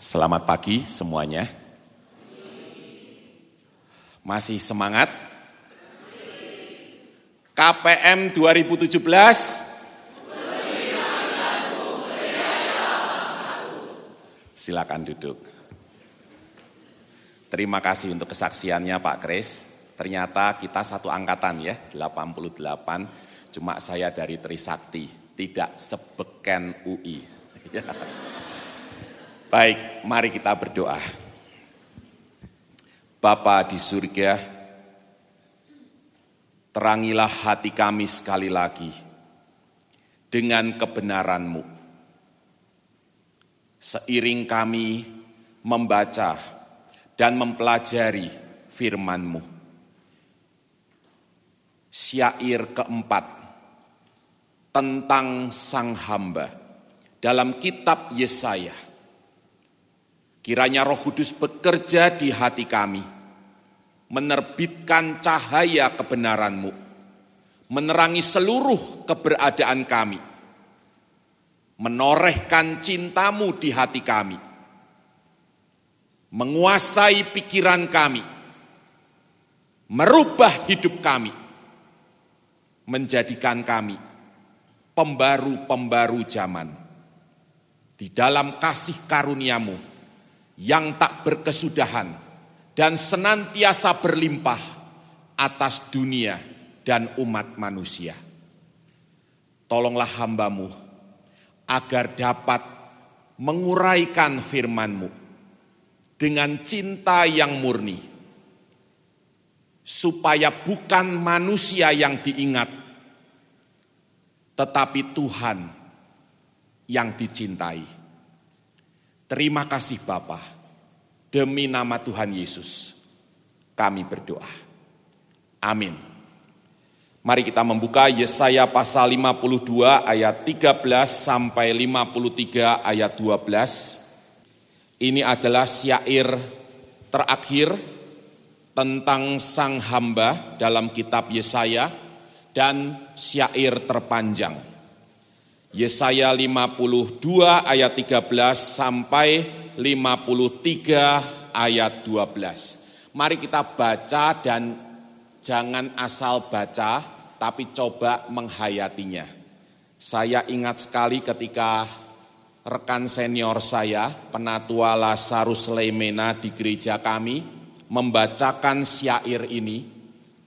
Selamat pagi semuanya. Masih semangat? KPM 2017 Silakan duduk. Terima kasih untuk kesaksiannya Pak Kris. Ternyata kita satu angkatan ya, 88. Cuma saya dari Trisakti, tidak sebeken UI. Baik, mari kita berdoa. Bapa di surga, terangilah hati kami sekali lagi dengan kebenaran-Mu. Seiring kami membaca dan mempelajari firman-Mu. Syair keempat tentang sang hamba dalam kitab Yesaya Kiranya roh kudus bekerja di hati kami, menerbitkan cahaya kebenaranmu, menerangi seluruh keberadaan kami, menorehkan cintamu di hati kami, menguasai pikiran kami, merubah hidup kami, menjadikan kami pembaru-pembaru zaman. Di dalam kasih karuniamu, yang tak berkesudahan dan senantiasa berlimpah atas dunia dan umat manusia. Tolonglah hambamu agar dapat menguraikan firmanmu dengan cinta yang murni, supaya bukan manusia yang diingat, tetapi Tuhan yang dicintai. Terima kasih Bapa. Demi nama Tuhan Yesus kami berdoa. Amin. Mari kita membuka Yesaya pasal 52 ayat 13 sampai 53 ayat 12. Ini adalah syair terakhir tentang sang hamba dalam kitab Yesaya dan syair terpanjang. Yesaya 52 ayat 13 sampai 53 ayat 12. Mari kita baca dan jangan asal baca tapi coba menghayatinya. Saya ingat sekali ketika rekan senior saya, penatua Lazarus Lemena di gereja kami, membacakan syair ini,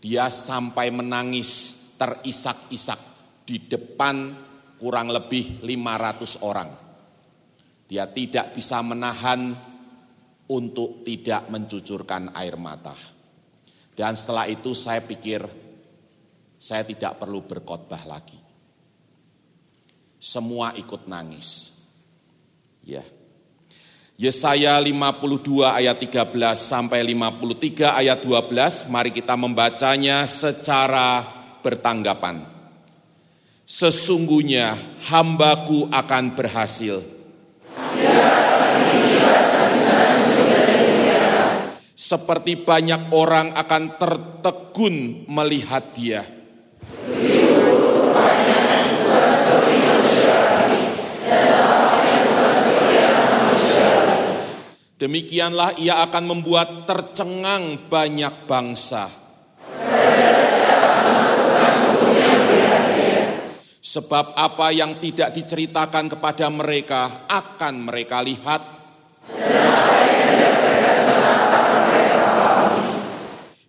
dia sampai menangis terisak-isak di depan kurang lebih 500 orang. Dia tidak bisa menahan untuk tidak mencucurkan air mata. Dan setelah itu saya pikir saya tidak perlu berkhotbah lagi. Semua ikut nangis. Ya. Yesaya 52 ayat 13 sampai 53 ayat 12, mari kita membacanya secara bertanggapan. Sesungguhnya hambaku akan berhasil. Seperti banyak orang akan tertegun melihat dia. Demikianlah ia akan membuat tercengang banyak bangsa. Sebab apa yang tidak diceritakan kepada mereka akan mereka lihat.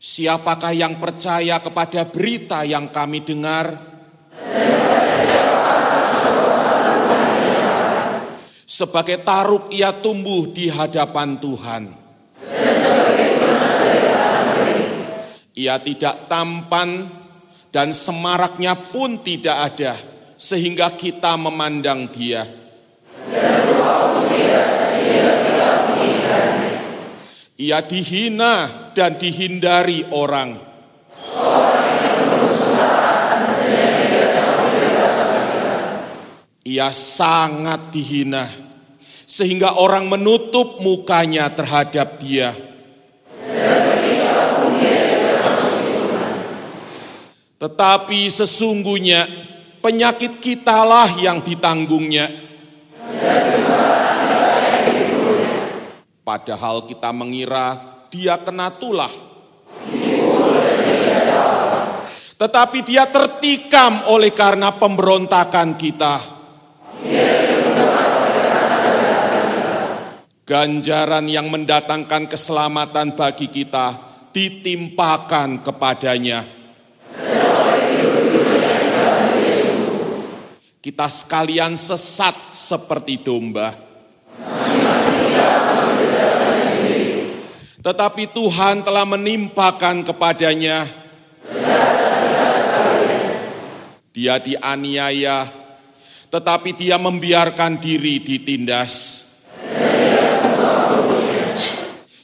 Siapakah yang percaya kepada berita yang kami dengar? Sebagai taruk ia tumbuh di hadapan Tuhan. Ia tidak tampan dan semaraknya pun tidak ada sehingga kita memandang dia. Ia dihina dan dihindari orang. Ia sangat dihina, sehingga orang menutup mukanya terhadap dia. Tetapi sesungguhnya penyakit kitalah yang ditanggungnya. Padahal kita mengira dia kena tulah. Tetapi dia tertikam oleh karena pemberontakan kita. Ganjaran yang mendatangkan keselamatan bagi kita ditimpakan kepadanya. Kita sekalian sesat seperti domba. Tetapi Tuhan telah menimpakan kepadanya. Dia dianiaya, tetapi dia membiarkan diri ditindas.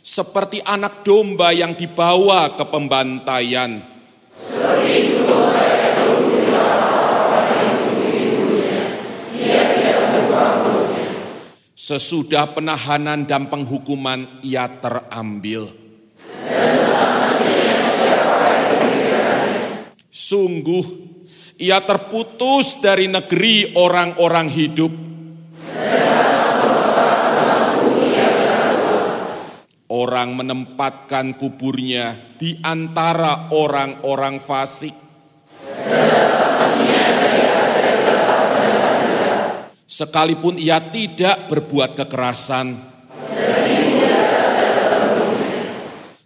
Seperti anak domba yang dibawa ke pembantaian. Sesudah penahanan dan penghukuman ia terambil. Sungguh ia terputus dari negeri orang-orang hidup. Orang menempatkan kuburnya di antara orang-orang fasik. Sekalipun ia tidak berbuat kekerasan,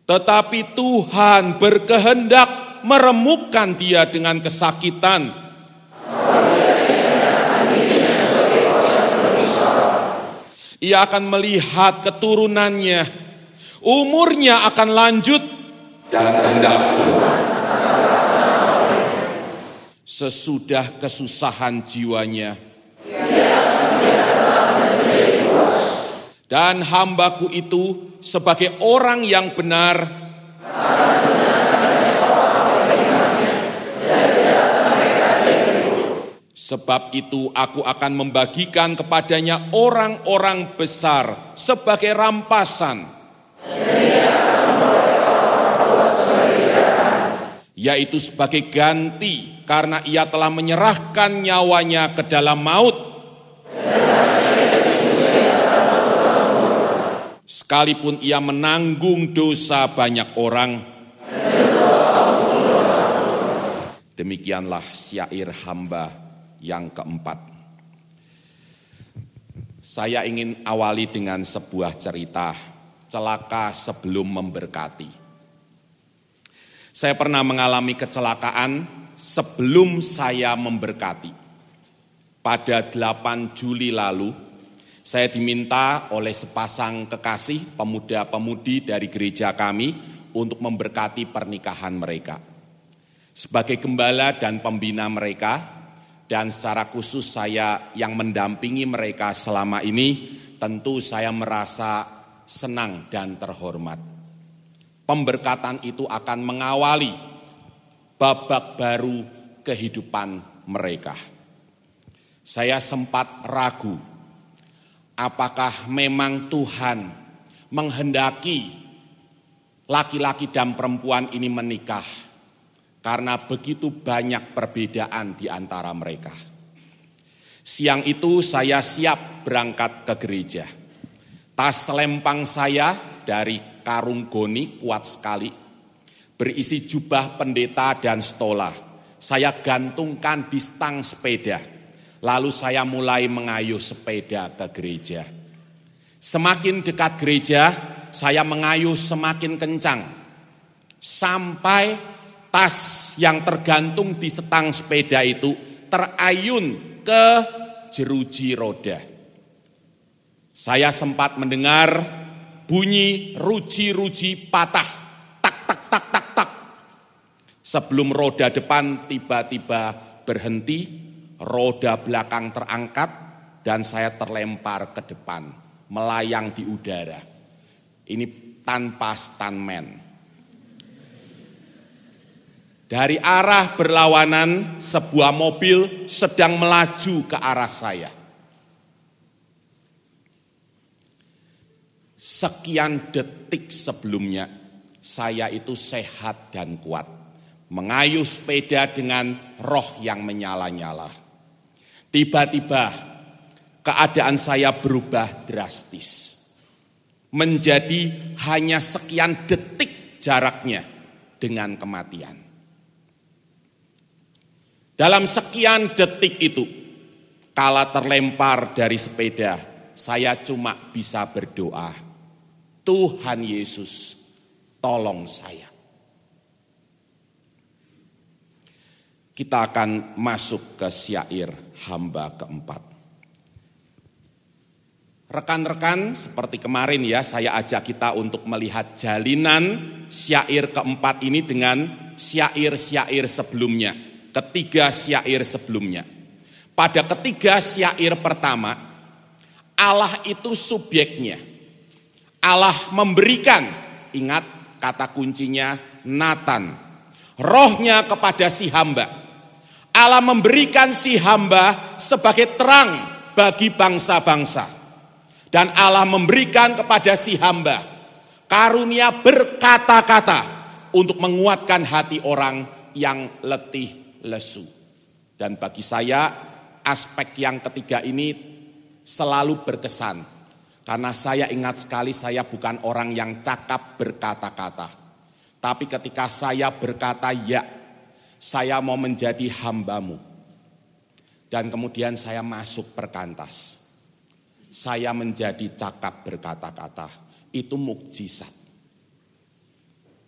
tetapi Tuhan berkehendak meremukkan dia dengan kesakitan. Ia akan melihat keturunannya, umurnya akan lanjut. Dan hendak sesudah kesusahan jiwanya Dan hambaku itu sebagai orang yang benar, Sebab itu aku akan membagikan kepadanya orang-orang besar sebagai rampasan. Yaitu sebagai ganti karena ia telah menyerahkan nyawanya ke dalam maut sekalipun ia menanggung dosa banyak orang. Demikianlah syair hamba yang keempat. Saya ingin awali dengan sebuah cerita celaka sebelum memberkati. Saya pernah mengalami kecelakaan sebelum saya memberkati. Pada 8 Juli lalu, saya diminta oleh sepasang kekasih pemuda-pemudi dari gereja kami untuk memberkati pernikahan mereka. Sebagai gembala dan pembina mereka, dan secara khusus saya yang mendampingi mereka selama ini, tentu saya merasa senang dan terhormat. Pemberkatan itu akan mengawali babak baru kehidupan mereka. Saya sempat ragu apakah memang Tuhan menghendaki laki-laki dan perempuan ini menikah karena begitu banyak perbedaan di antara mereka. Siang itu saya siap berangkat ke gereja. Tas selempang saya dari karung goni kuat sekali, berisi jubah pendeta dan stola. Saya gantungkan di stang sepeda Lalu saya mulai mengayuh sepeda ke gereja. Semakin dekat gereja, saya mengayuh semakin kencang. Sampai tas yang tergantung di setang sepeda itu terayun ke jeruji roda. Saya sempat mendengar bunyi ruji-ruji patah. Tak, tak, tak, tak, tak. Sebelum roda depan tiba-tiba berhenti, roda belakang terangkat dan saya terlempar ke depan, melayang di udara. Ini tanpa stuntman. Dari arah berlawanan sebuah mobil sedang melaju ke arah saya. Sekian detik sebelumnya saya itu sehat dan kuat. Mengayuh sepeda dengan roh yang menyala-nyala. Tiba-tiba keadaan saya berubah drastis. menjadi hanya sekian detik jaraknya dengan kematian. Dalam sekian detik itu, kala terlempar dari sepeda, saya cuma bisa berdoa, Tuhan Yesus, tolong saya. Kita akan masuk ke syair hamba keempat. Rekan-rekan, seperti kemarin ya, saya ajak kita untuk melihat jalinan syair keempat ini dengan syair-syair sebelumnya, ketiga syair sebelumnya. Pada ketiga syair pertama, Allah itu subjeknya. Allah memberikan, ingat kata kuncinya Nathan, rohnya kepada si hamba. Allah memberikan si hamba sebagai terang bagi bangsa-bangsa dan Allah memberikan kepada si hamba karunia berkata-kata untuk menguatkan hati orang yang letih lesu. Dan bagi saya aspek yang ketiga ini selalu berkesan. Karena saya ingat sekali saya bukan orang yang cakap berkata-kata. Tapi ketika saya berkata ya, saya mau menjadi hambamu. Dan kemudian saya masuk perkantas saya menjadi cakap berkata-kata. Itu mukjizat.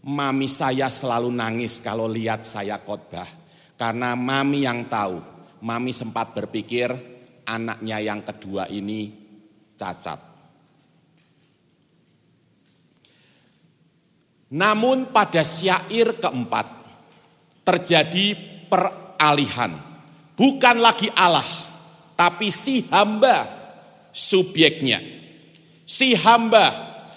Mami saya selalu nangis kalau lihat saya khotbah. Karena mami yang tahu, mami sempat berpikir anaknya yang kedua ini cacat. Namun pada syair keempat terjadi peralihan. Bukan lagi Allah, tapi si hamba subjeknya. Si hamba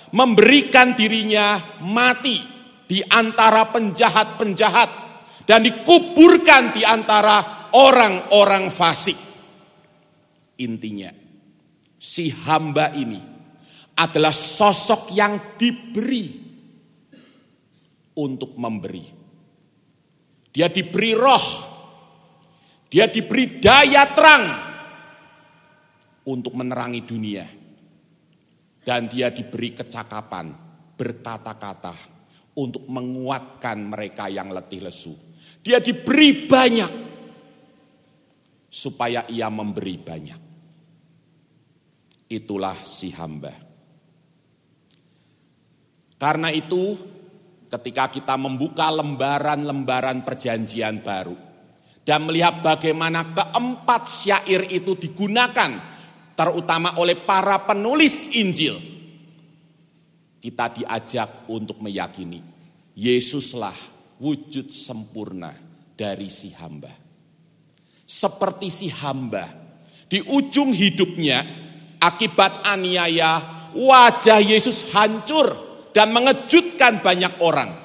memberikan dirinya mati di antara penjahat-penjahat dan dikuburkan di antara orang-orang fasik. Intinya, si hamba ini adalah sosok yang diberi untuk memberi. Dia diberi roh, dia diberi daya terang, untuk menerangi dunia. Dan dia diberi kecakapan, berkata-kata untuk menguatkan mereka yang letih lesu. Dia diberi banyak supaya ia memberi banyak. Itulah si hamba. Karena itu ketika kita membuka lembaran-lembaran perjanjian baru dan melihat bagaimana keempat syair itu digunakan terutama oleh para penulis Injil, kita diajak untuk meyakini Yesuslah wujud sempurna dari si hamba. Seperti si hamba, di ujung hidupnya akibat aniaya wajah Yesus hancur dan mengejutkan banyak orang.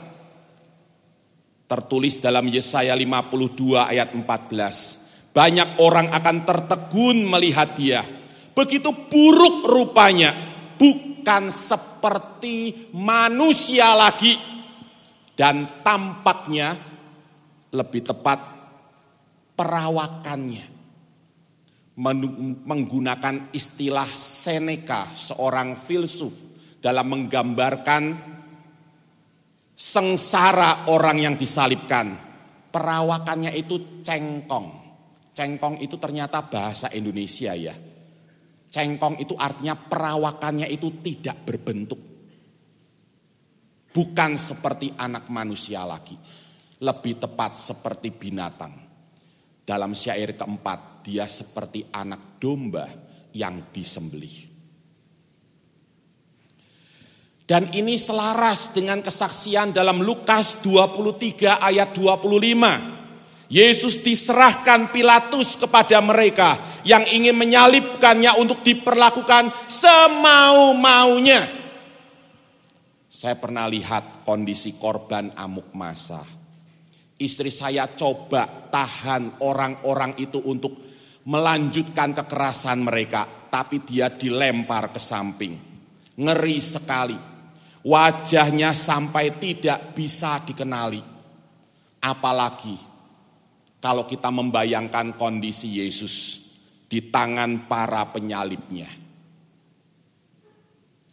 Tertulis dalam Yesaya 52 ayat 14. Banyak orang akan tertegun melihat dia begitu buruk rupanya, bukan seperti manusia lagi, dan tampaknya lebih tepat perawakannya. Menggunakan istilah Seneca, seorang filsuf, dalam menggambarkan sengsara orang yang disalibkan. Perawakannya itu cengkong. Cengkong itu ternyata bahasa Indonesia ya Cengkong itu artinya perawakannya itu tidak berbentuk. Bukan seperti anak manusia lagi. Lebih tepat seperti binatang. Dalam syair keempat, dia seperti anak domba yang disembelih. Dan ini selaras dengan kesaksian dalam Lukas 23 ayat 25 Yesus diserahkan Pilatus kepada mereka yang ingin menyalibkannya untuk diperlakukan semau-maunya. Saya pernah lihat kondisi korban amuk masa. Istri saya coba tahan orang-orang itu untuk melanjutkan kekerasan mereka, tapi dia dilempar ke samping. Ngeri sekali. Wajahnya sampai tidak bisa dikenali. Apalagi kalau kita membayangkan kondisi Yesus di tangan para penyalibnya.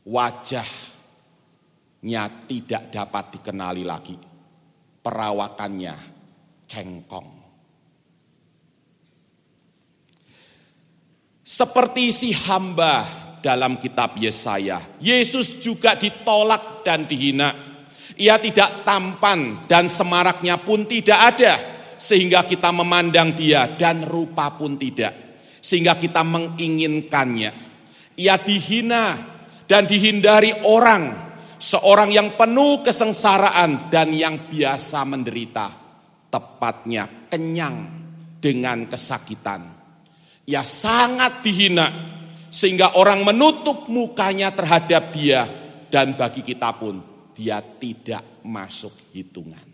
Wajah tidak dapat dikenali lagi. Perawakannya cengkong. Seperti si hamba dalam kitab Yesaya, Yesus juga ditolak dan dihina. Ia tidak tampan dan semaraknya pun tidak ada, sehingga kita memandang dia dan rupa pun tidak, sehingga kita menginginkannya. Ia dihina dan dihindari orang, seorang yang penuh kesengsaraan dan yang biasa menderita, tepatnya kenyang dengan kesakitan. Ia sangat dihina sehingga orang menutup mukanya terhadap dia dan bagi kita pun dia tidak masuk hitungan.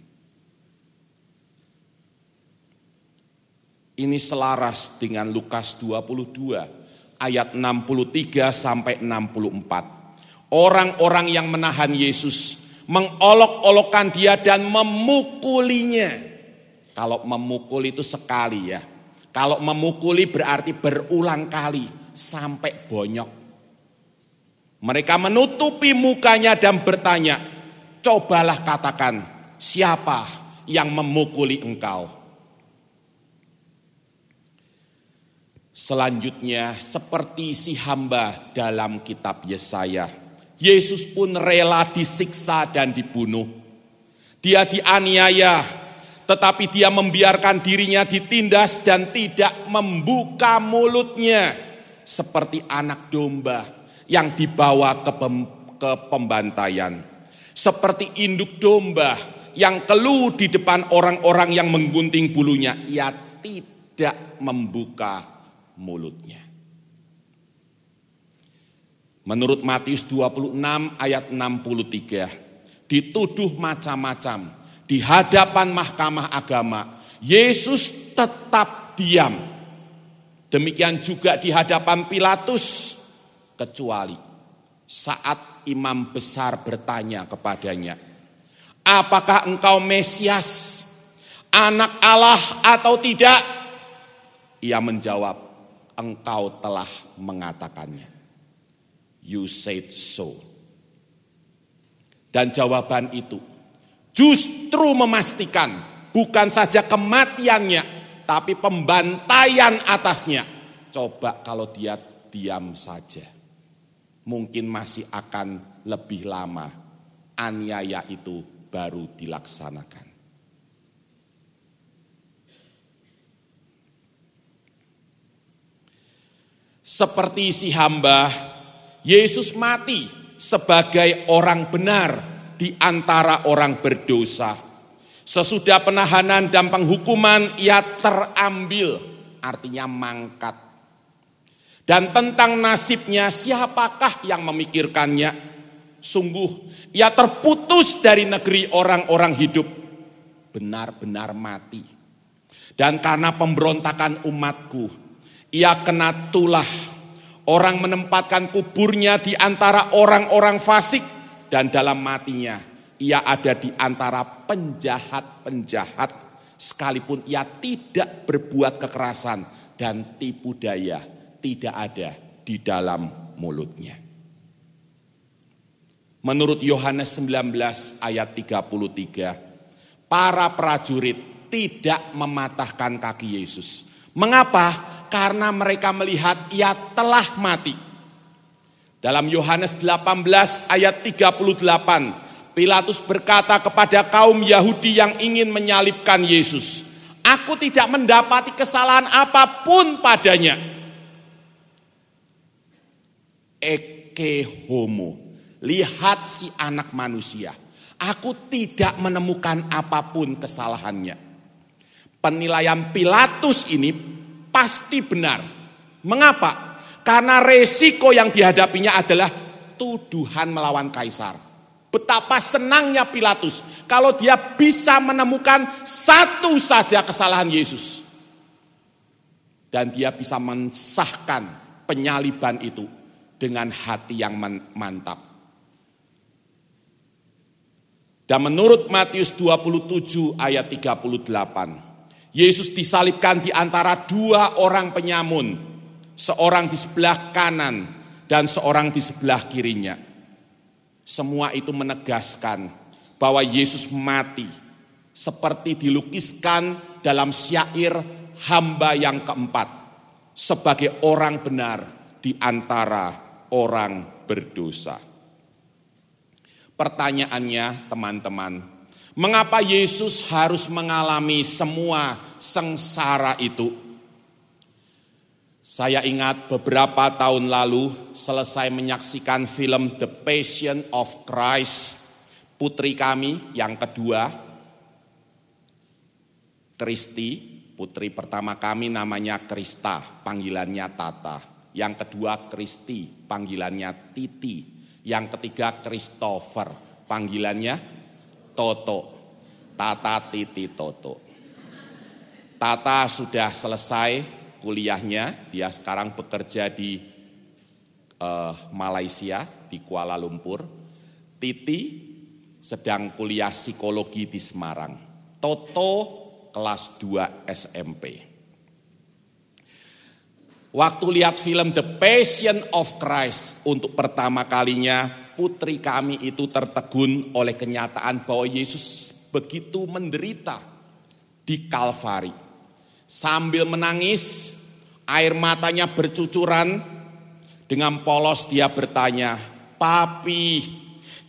Ini selaras dengan Lukas 22 ayat 63 sampai 64. Orang-orang yang menahan Yesus mengolok-olokkan dia dan memukulinya. Kalau memukul itu sekali ya. Kalau memukuli berarti berulang kali sampai bonyok. Mereka menutupi mukanya dan bertanya, "Cobalah katakan, siapa yang memukuli engkau?" Selanjutnya seperti si hamba dalam kitab Yesaya. Yesus pun rela disiksa dan dibunuh. Dia dianiaya, tetapi dia membiarkan dirinya ditindas dan tidak membuka mulutnya. Seperti anak domba yang dibawa ke, pem, pembantaian. Seperti induk domba yang keluh di depan orang-orang yang menggunting bulunya. Ia tidak membuka mulutnya. Menurut Matius 26 ayat 63, dituduh macam-macam di hadapan mahkamah agama, Yesus tetap diam. Demikian juga di hadapan Pilatus, kecuali saat imam besar bertanya kepadanya, apakah engkau Mesias, anak Allah atau tidak? Ia menjawab, engkau telah mengatakannya. You said so. Dan jawaban itu justru memastikan bukan saja kematiannya, tapi pembantaian atasnya. Coba kalau dia diam saja, mungkin masih akan lebih lama aniaya itu baru dilaksanakan. Seperti si hamba, Yesus mati sebagai orang benar di antara orang berdosa. Sesudah penahanan dan penghukuman ia terambil, artinya mangkat. Dan tentang nasibnya siapakah yang memikirkannya? Sungguh ia terputus dari negeri orang-orang hidup. Benar-benar mati. Dan karena pemberontakan umatku, ia kena tulah. Orang menempatkan kuburnya di antara orang-orang fasik dan dalam matinya ia ada di antara penjahat-penjahat sekalipun ia tidak berbuat kekerasan dan tipu daya tidak ada di dalam mulutnya. Menurut Yohanes 19 ayat 33, para prajurit tidak mematahkan kaki Yesus. Mengapa? karena mereka melihat ia telah mati. Dalam Yohanes 18 ayat 38, Pilatus berkata kepada kaum Yahudi yang ingin menyalibkan Yesus, "Aku tidak mendapati kesalahan apa pun padanya." Eke homo, lihat si anak manusia. Aku tidak menemukan apa pun kesalahannya. Penilaian Pilatus ini pasti benar. Mengapa? Karena resiko yang dihadapinya adalah tuduhan melawan kaisar. Betapa senangnya Pilatus kalau dia bisa menemukan satu saja kesalahan Yesus. Dan dia bisa mensahkan penyaliban itu dengan hati yang mantap. Dan menurut Matius 27 ayat 38, Yesus disalibkan di antara dua orang penyamun, seorang di sebelah kanan dan seorang di sebelah kirinya. Semua itu menegaskan bahwa Yesus mati seperti dilukiskan dalam syair hamba yang keempat sebagai orang benar di antara orang berdosa. Pertanyaannya teman-teman, mengapa Yesus harus mengalami semua sengsara itu? Saya ingat beberapa tahun lalu selesai menyaksikan film The Passion of Christ, putri kami yang kedua, Kristi, putri pertama kami namanya Krista, panggilannya Tata. Yang kedua Kristi, panggilannya Titi. Yang ketiga Christopher, panggilannya Toto. Tata, Titi, Toto. Tata sudah selesai kuliahnya, dia sekarang bekerja di uh, Malaysia, di Kuala Lumpur. Titi sedang kuliah psikologi di Semarang. Toto kelas 2 SMP. Waktu lihat film The Passion of Christ untuk pertama kalinya, putri kami itu tertegun oleh kenyataan bahwa Yesus begitu menderita di Kalvari Sambil menangis, air matanya bercucuran, dengan polos dia bertanya, Papi,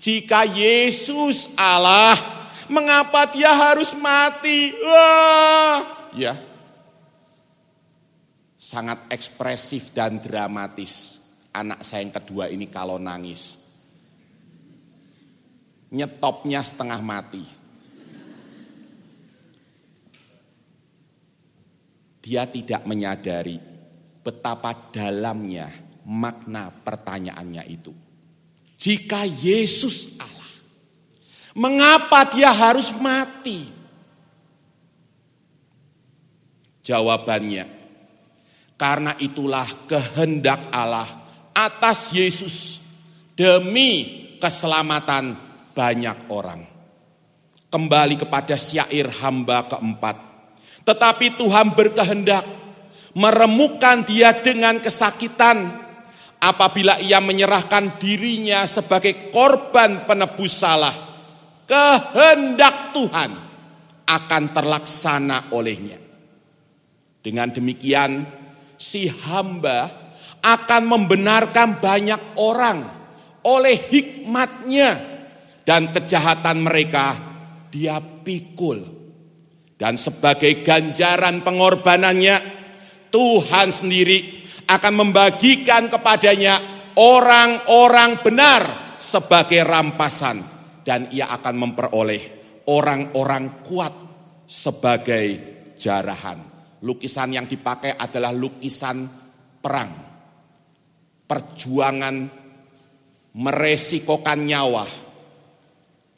jika Yesus Allah, mengapa dia harus mati? Wah, ya. Sangat ekspresif dan dramatis anak saya yang kedua ini kalau nangis. Nyetopnya setengah mati. Dia tidak menyadari betapa dalamnya makna pertanyaannya itu. Jika Yesus Allah, mengapa dia harus mati? Jawabannya, karena itulah kehendak Allah atas Yesus demi keselamatan banyak orang. Kembali kepada syair hamba keempat tetapi Tuhan berkehendak meremukkan dia dengan kesakitan apabila ia menyerahkan dirinya sebagai korban penebus salah. Kehendak Tuhan akan terlaksana olehnya. Dengan demikian, si hamba akan membenarkan banyak orang oleh hikmatnya dan kejahatan mereka dia pikul dan sebagai ganjaran pengorbanannya, Tuhan sendiri akan membagikan kepadanya orang-orang benar sebagai rampasan. Dan ia akan memperoleh orang-orang kuat sebagai jarahan. Lukisan yang dipakai adalah lukisan perang. Perjuangan meresikokan nyawa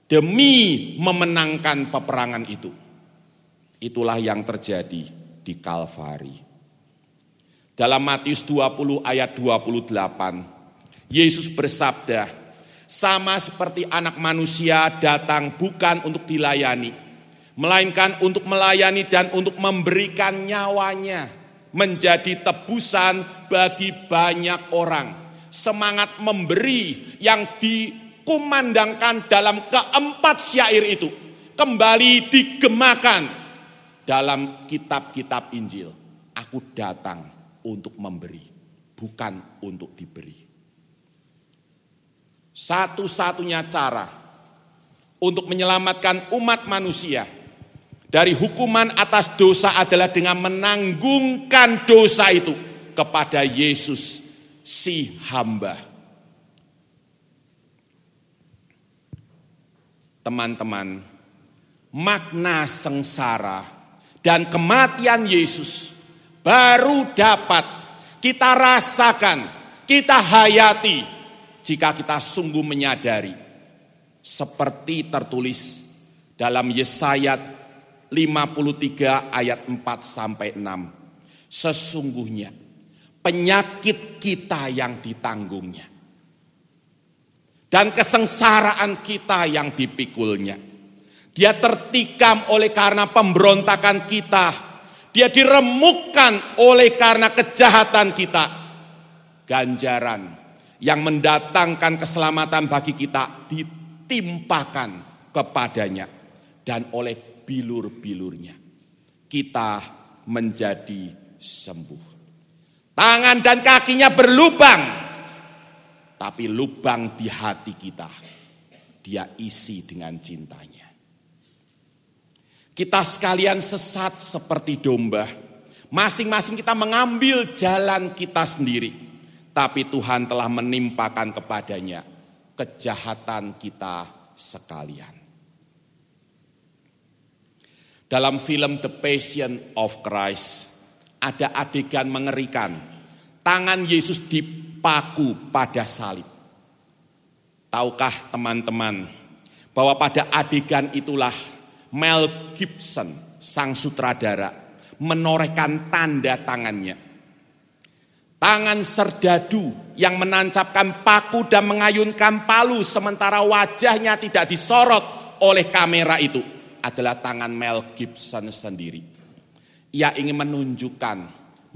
demi memenangkan peperangan itu. Itulah yang terjadi di Kalvari. Dalam Matius 20 ayat 28, Yesus bersabda, sama seperti anak manusia datang bukan untuk dilayani, melainkan untuk melayani dan untuk memberikan nyawanya menjadi tebusan bagi banyak orang. Semangat memberi yang dikumandangkan dalam keempat syair itu kembali digemakan dalam kitab-kitab Injil, aku datang untuk memberi, bukan untuk diberi. Satu-satunya cara untuk menyelamatkan umat manusia dari hukuman atas dosa adalah dengan menanggungkan dosa itu kepada Yesus si hamba. Teman-teman, makna sengsara dan kematian Yesus baru dapat kita rasakan, kita hayati jika kita sungguh menyadari seperti tertulis dalam Yesaya 53 ayat 4 sampai 6. Sesungguhnya penyakit kita yang ditanggungnya dan kesengsaraan kita yang dipikulnya dia tertikam oleh karena pemberontakan kita. Dia diremukkan oleh karena kejahatan kita. Ganjaran yang mendatangkan keselamatan bagi kita ditimpakan kepadanya dan oleh bilur-bilurnya kita menjadi sembuh. Tangan dan kakinya berlubang, tapi lubang di hati kita dia isi dengan cintanya. Kita sekalian sesat seperti domba, masing-masing kita mengambil jalan kita sendiri, tapi Tuhan telah menimpakan kepadanya kejahatan kita sekalian. Dalam film The Passion of Christ, ada adegan mengerikan. Tangan Yesus dipaku pada salib. Tahukah teman-teman bahwa pada adegan itulah Mel Gibson, sang sutradara, menorehkan tanda tangannya. Tangan serdadu yang menancapkan paku dan mengayunkan palu sementara wajahnya tidak disorot oleh kamera itu adalah tangan Mel Gibson sendiri. Ia ingin menunjukkan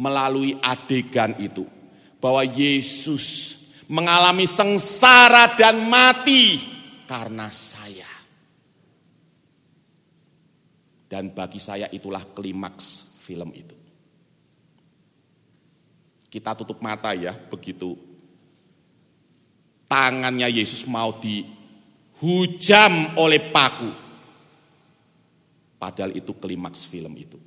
melalui adegan itu bahwa Yesus mengalami sengsara dan mati karena saya. Dan bagi saya itulah klimaks film itu. Kita tutup mata ya begitu tangannya Yesus mau dihujam oleh paku. Padahal itu klimaks film itu.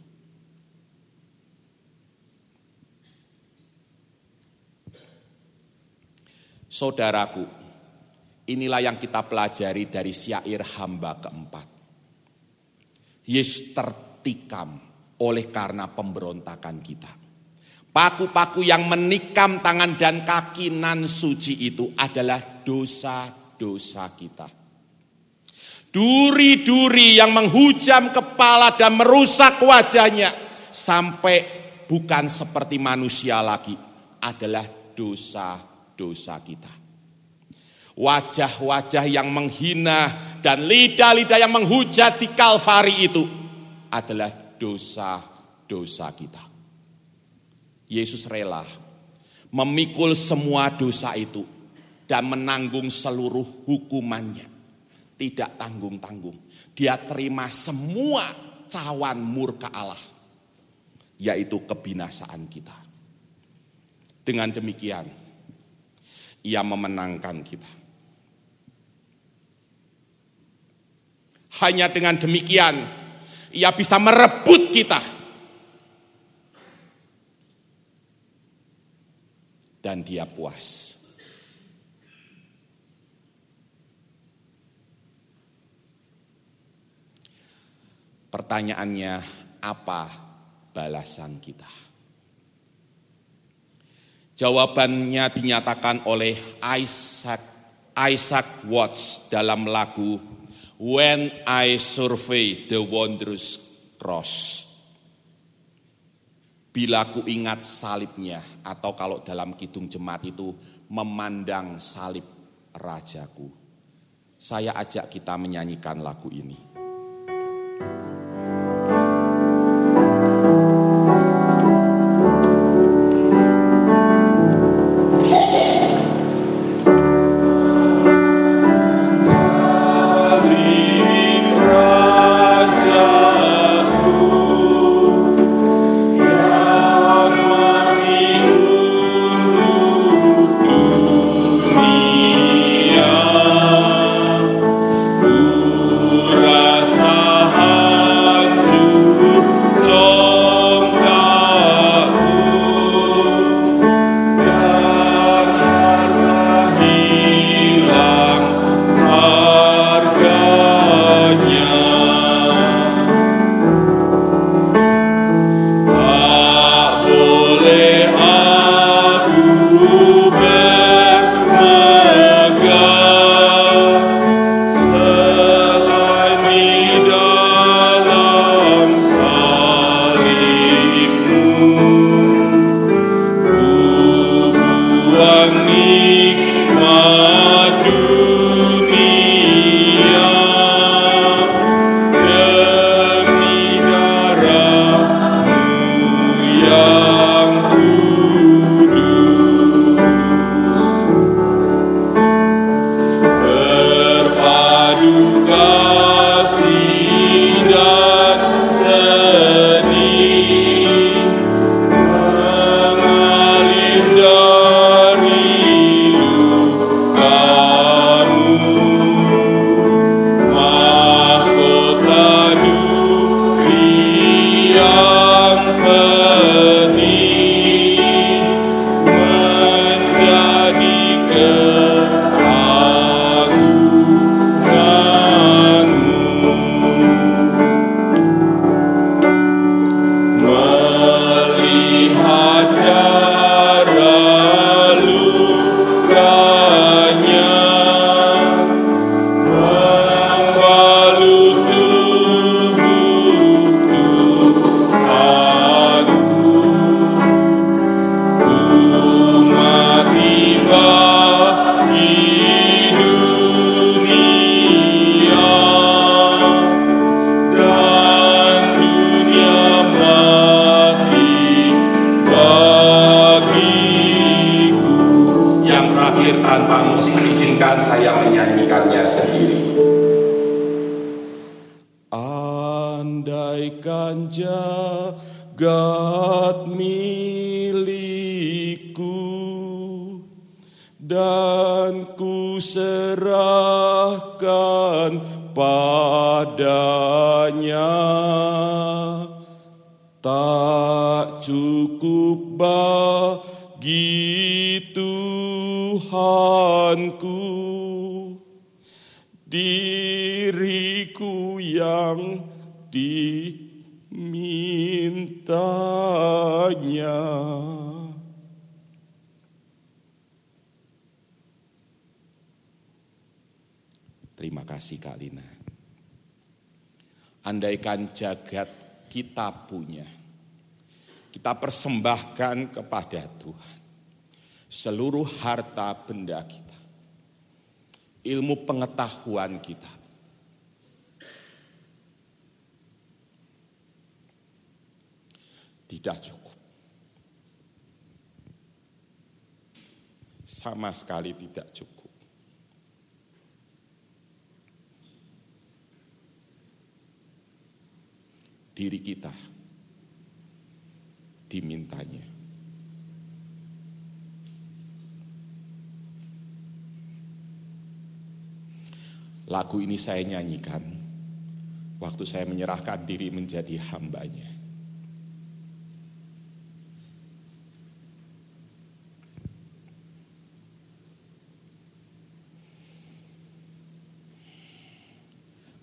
Saudaraku, inilah yang kita pelajari dari syair hamba keempat. Yesus tertikam oleh karena pemberontakan kita. Paku-paku yang menikam tangan dan kaki nan suci itu adalah dosa-dosa kita. Duri-duri yang menghujam kepala dan merusak wajahnya sampai bukan seperti manusia lagi adalah dosa dosa kita. Wajah-wajah yang menghina dan lidah-lidah yang menghujat di Kalvari itu adalah dosa-dosa kita. Yesus rela memikul semua dosa itu dan menanggung seluruh hukumannya. Tidak tanggung-tanggung. Dia terima semua cawan murka Allah, yaitu kebinasaan kita. Dengan demikian, ia memenangkan kita. Hanya dengan demikian, ia bisa merebut kita. Dan dia puas. Pertanyaannya, apa balasan kita? Jawabannya dinyatakan oleh Isaac Isaac Watts dalam lagu When I Survey the Wondrous Cross. Bila ku ingat salibnya atau kalau dalam kidung jemaat itu memandang salib rajaku. Saya ajak kita menyanyikan lagu ini. Andaikan jagat kita punya, kita persembahkan kepada Tuhan. Seluruh harta benda kita, ilmu pengetahuan kita, tidak cukup. Sama sekali tidak cukup. Diri kita dimintanya. Lagu ini saya nyanyikan waktu saya menyerahkan diri menjadi hambanya.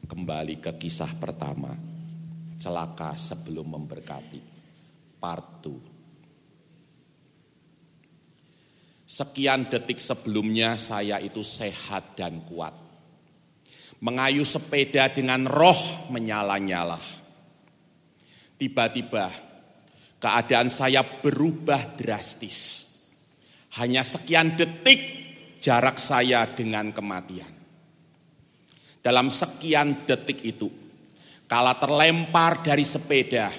Kembali ke kisah pertama, celaka sebelum memberkati, part 2. Sekian detik sebelumnya saya itu sehat dan kuat. Mengayu sepeda dengan roh menyala-nyala. Tiba-tiba keadaan saya berubah drastis. Hanya sekian detik jarak saya dengan kematian. Dalam sekian detik itu, kala terlempar dari sepeda,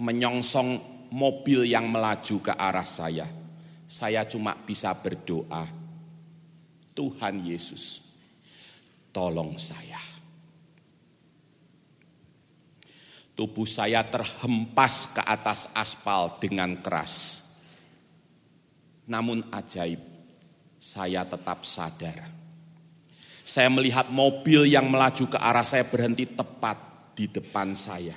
menyongsong mobil yang melaju ke arah saya. Saya cuma bisa berdoa, Tuhan Yesus, tolong saya. Tubuh saya terhempas ke atas aspal dengan keras. Namun ajaib, saya tetap sadar saya melihat mobil yang melaju ke arah saya berhenti tepat di depan saya.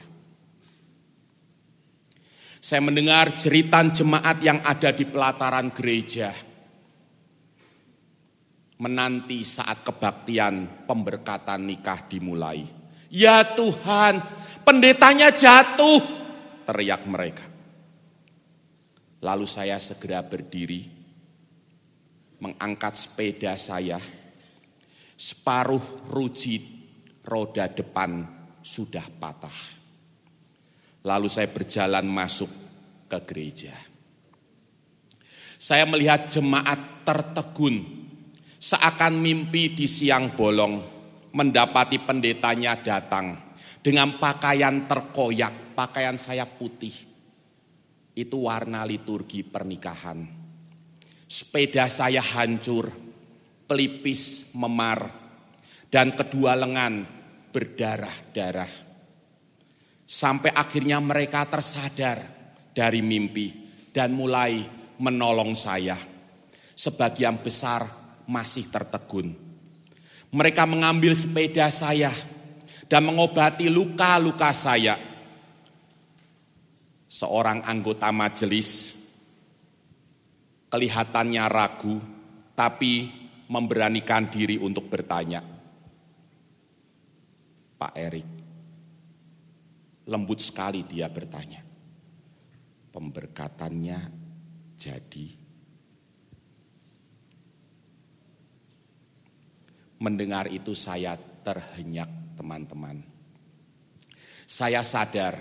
Saya mendengar jeritan jemaat yang ada di pelataran gereja. Menanti saat kebaktian pemberkatan nikah dimulai. Ya Tuhan, pendetanya jatuh, teriak mereka. Lalu saya segera berdiri, mengangkat sepeda saya, separuh ruji roda depan sudah patah. Lalu saya berjalan masuk ke gereja. Saya melihat jemaat tertegun seakan mimpi di siang bolong mendapati pendetanya datang dengan pakaian terkoyak, pakaian saya putih. Itu warna liturgi pernikahan. Sepeda saya hancur, pelipis memar, dan kedua lengan berdarah-darah. Sampai akhirnya mereka tersadar dari mimpi dan mulai menolong saya. Sebagian besar masih tertegun. Mereka mengambil sepeda saya dan mengobati luka-luka saya. Seorang anggota majelis kelihatannya ragu, tapi memberanikan diri untuk bertanya. Pak Erik, lembut sekali dia bertanya. Pemberkatannya jadi. Mendengar itu saya terhenyak teman-teman. Saya sadar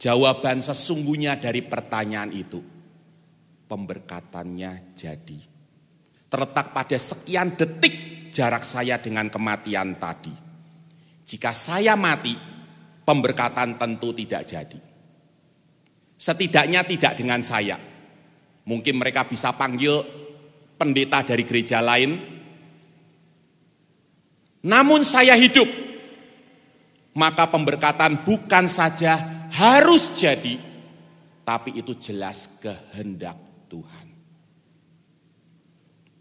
jawaban sesungguhnya dari pertanyaan itu. Pemberkatannya jadi terletak pada sekian detik jarak saya dengan kematian tadi. Jika saya mati, pemberkatan tentu tidak jadi. Setidaknya tidak dengan saya. Mungkin mereka bisa panggil pendeta dari gereja lain. namun saya hidup, maka pemberkatan bukan saja harus jadi, tapi itu jelas kehendak Tuhan.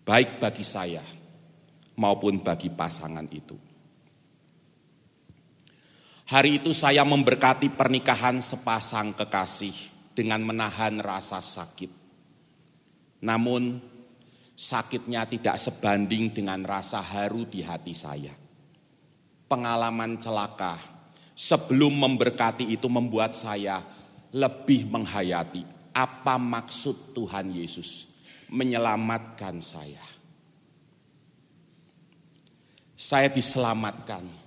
Baik bagi saya maupun bagi pasangan itu. Hari itu saya memberkati pernikahan sepasang kekasih dengan menahan rasa sakit. Namun sakitnya tidak sebanding dengan rasa haru di hati saya. Pengalaman celaka sebelum memberkati itu membuat saya lebih menghayati apa maksud Tuhan Yesus menyelamatkan saya. Saya diselamatkan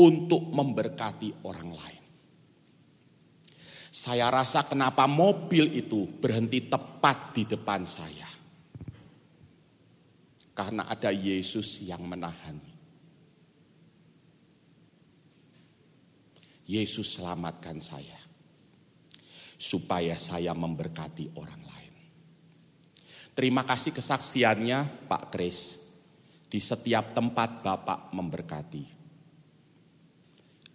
untuk memberkati orang lain. Saya rasa kenapa mobil itu berhenti tepat di depan saya. Karena ada Yesus yang menahan. Yesus selamatkan saya. Supaya saya memberkati orang lain. Terima kasih kesaksiannya Pak Kris. Di setiap tempat Bapak memberkati.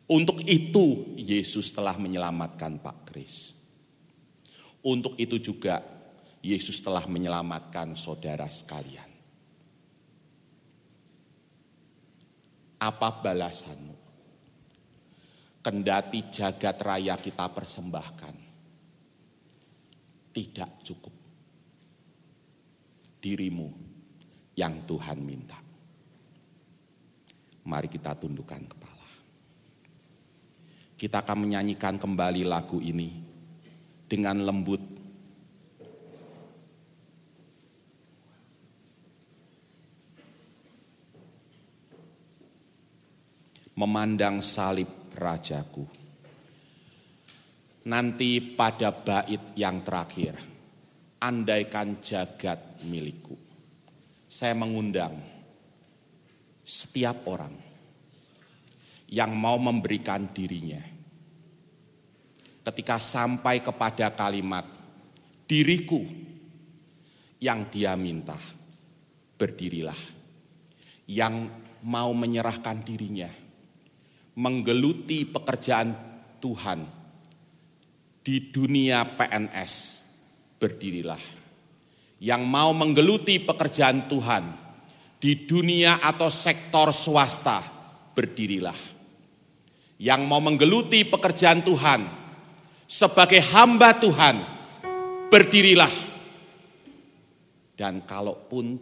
Untuk itu Yesus telah menyelamatkan Pak Kris. Untuk itu juga Yesus telah menyelamatkan saudara sekalian. Apa balasanmu? Kendati jagat raya kita persembahkan. Tidak cukup. Dirimu yang Tuhan minta. Mari kita tundukkan kepala kita akan menyanyikan kembali lagu ini dengan lembut. Memandang salib rajaku. Nanti pada bait yang terakhir, andaikan jagat milikku. Saya mengundang setiap orang yang mau memberikan dirinya. Ketika sampai kepada kalimat diriku yang dia minta, berdirilah. Yang mau menyerahkan dirinya, menggeluti pekerjaan Tuhan di dunia PNS, berdirilah. Yang mau menggeluti pekerjaan Tuhan di dunia atau sektor swasta, berdirilah yang mau menggeluti pekerjaan Tuhan sebagai hamba Tuhan, berdirilah. Dan kalaupun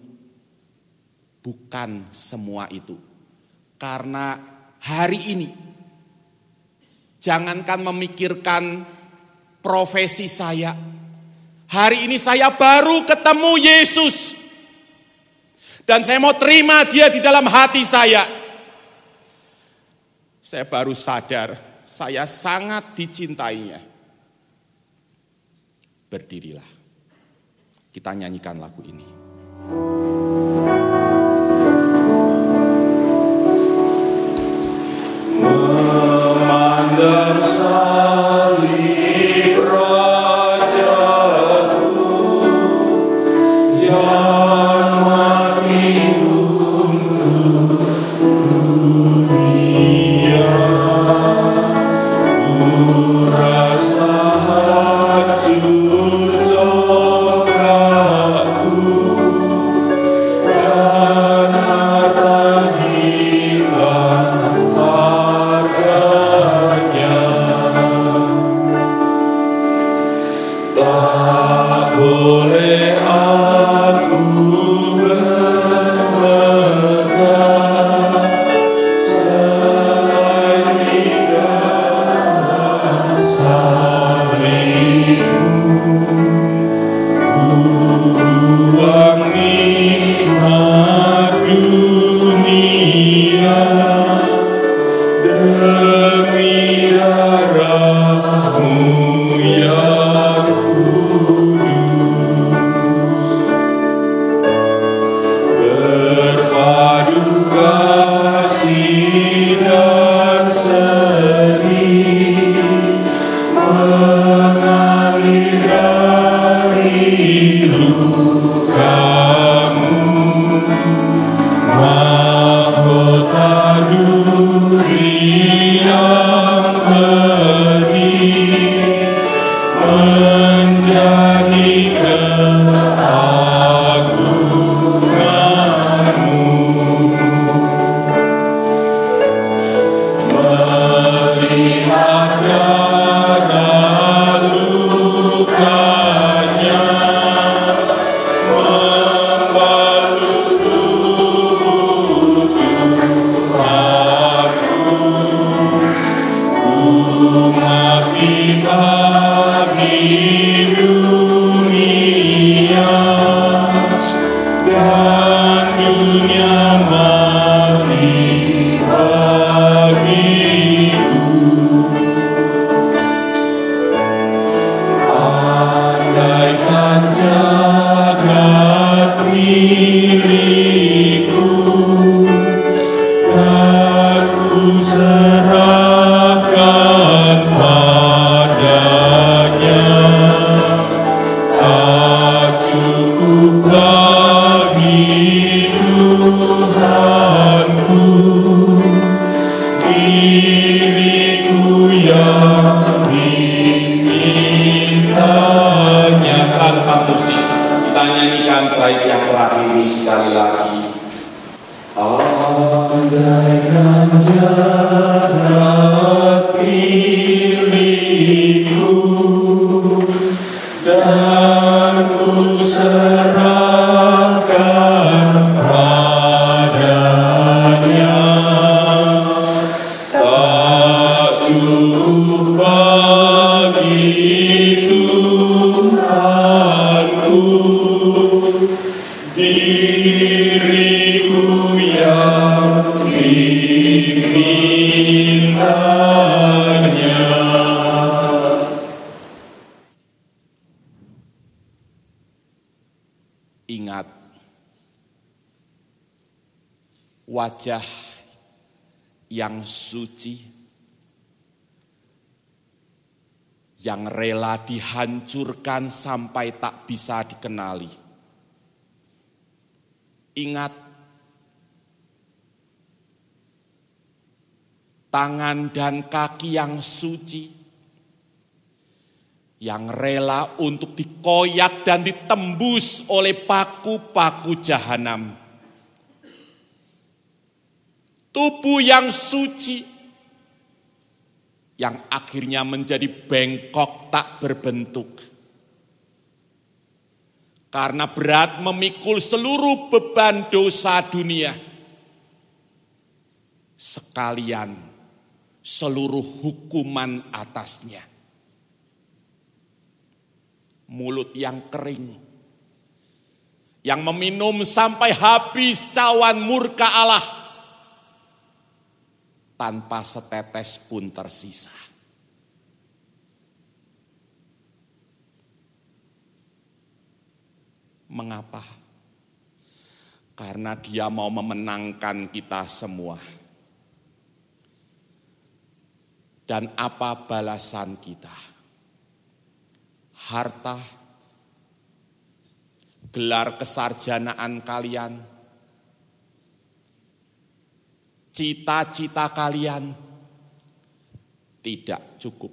bukan semua itu, karena hari ini jangankan memikirkan profesi saya, hari ini saya baru ketemu Yesus. Dan saya mau terima dia di dalam hati saya saya baru sadar saya sangat dicintainya. Berdirilah. Kita nyanyikan lagu ini. Memandang Ingat yang suci yang rela dihancurkan sampai tak bisa dikenali. Ingat tangan dan kaki yang suci yang rela untuk dikoyak dan ditembus oleh paku-paku jahanam. Tubuh yang suci yang akhirnya menjadi bengkok tak berbentuk. Karena berat memikul seluruh beban dosa dunia. Sekalian seluruh hukuman atasnya mulut yang kering, yang meminum sampai habis cawan murka Allah, tanpa setetes pun tersisa. Mengapa? Karena dia mau memenangkan kita semua. Dan apa balasan kita? harta, gelar kesarjanaan kalian, cita-cita kalian tidak cukup.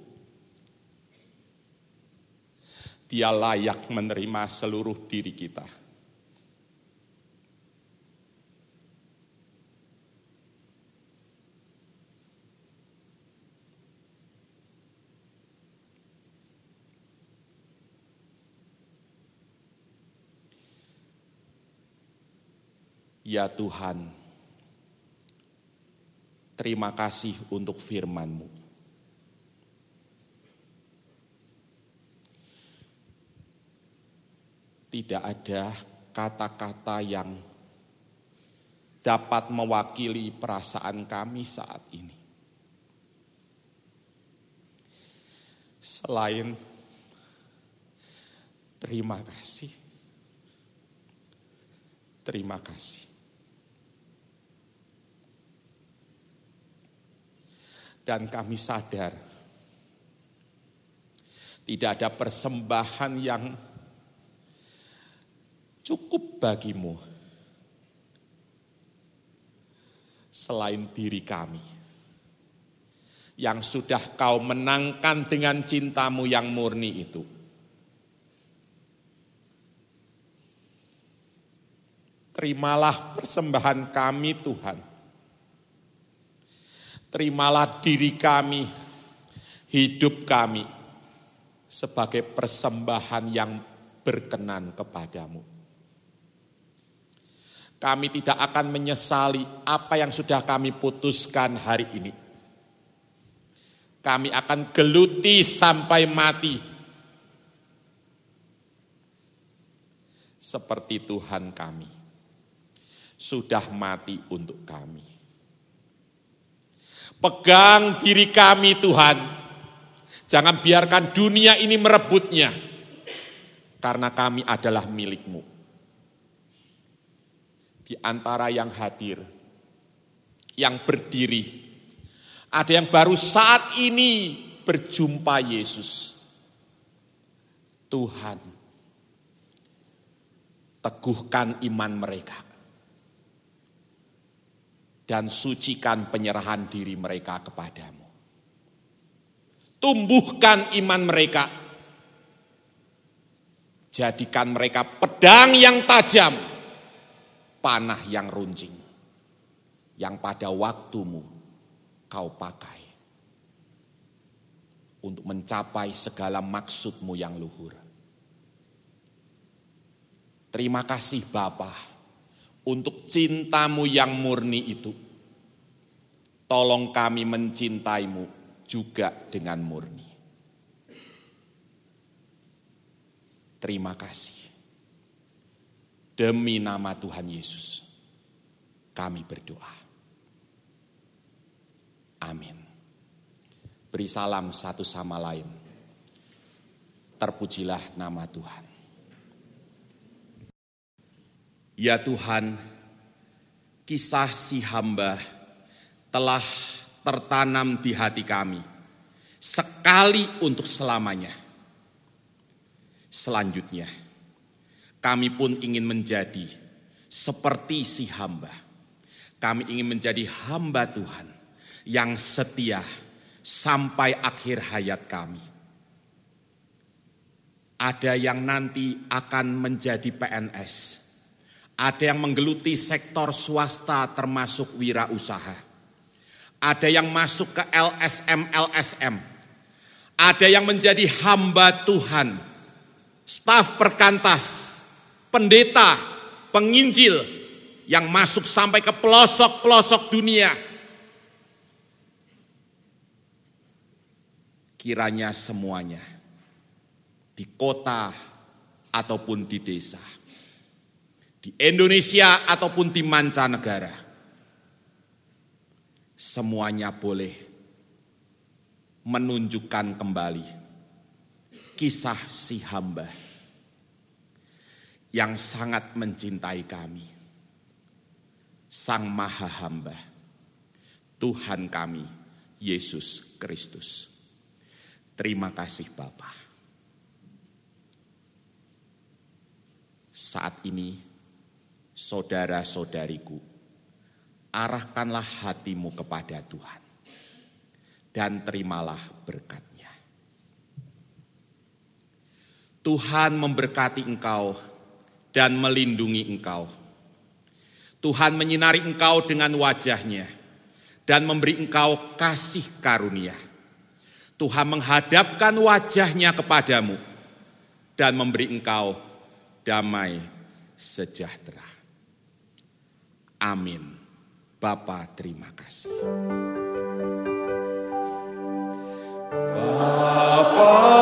Dia layak menerima seluruh diri kita. Ya Tuhan, terima kasih untuk firman-Mu. Tidak ada kata-kata yang dapat mewakili perasaan kami saat ini. Selain terima kasih, terima kasih. Dan kami sadar. Tidak ada persembahan yang cukup bagimu selain diri kami. Yang sudah kau menangkan dengan cintamu yang murni itu. Terimalah persembahan kami Tuhan Terimalah diri kami, hidup kami sebagai persembahan yang berkenan kepadamu. Kami tidak akan menyesali apa yang sudah kami putuskan hari ini. Kami akan geluti sampai mati. Seperti Tuhan kami sudah mati untuk kami. Pegang diri kami Tuhan. Jangan biarkan dunia ini merebutnya. Karena kami adalah milikmu. Di antara yang hadir, yang berdiri, ada yang baru saat ini berjumpa Yesus. Tuhan, teguhkan iman mereka dan sucikan penyerahan diri mereka kepadamu. Tumbuhkan iman mereka. Jadikan mereka pedang yang tajam, panah yang runcing, yang pada waktumu kau pakai untuk mencapai segala maksudmu yang luhur. Terima kasih Bapa untuk cintamu yang murni itu. Tolong kami mencintaimu juga dengan murni. Terima kasih. Demi nama Tuhan Yesus, kami berdoa. Amin. Beri salam satu sama lain. Terpujilah nama Tuhan. Ya Tuhan, kisah si hamba telah tertanam di hati kami sekali untuk selamanya. Selanjutnya, kami pun ingin menjadi seperti si hamba. Kami ingin menjadi hamba Tuhan yang setia sampai akhir hayat kami. Ada yang nanti akan menjadi PNS. Ada yang menggeluti sektor swasta termasuk wirausaha. Ada yang masuk ke LSM-LSM. Ada yang menjadi hamba Tuhan. Staf perkantas, pendeta, penginjil yang masuk sampai ke pelosok-pelosok dunia kiranya semuanya di kota ataupun di desa, di Indonesia ataupun di mancanegara, semuanya boleh menunjukkan kembali kisah si hamba yang sangat mencintai kami, Sang Maha Hamba, Tuhan kami, Yesus Kristus. Terima kasih Bapa. Saat ini, saudara-saudariku, arahkanlah hatimu kepada Tuhan dan terimalah berkatnya. Tuhan memberkati engkau dan melindungi engkau. Tuhan menyinari engkau dengan wajahnya dan memberi engkau kasih karunia Tuhan menghadapkan wajahnya kepadamu dan memberi engkau damai sejahtera. Amin. Bapa terima kasih. KPM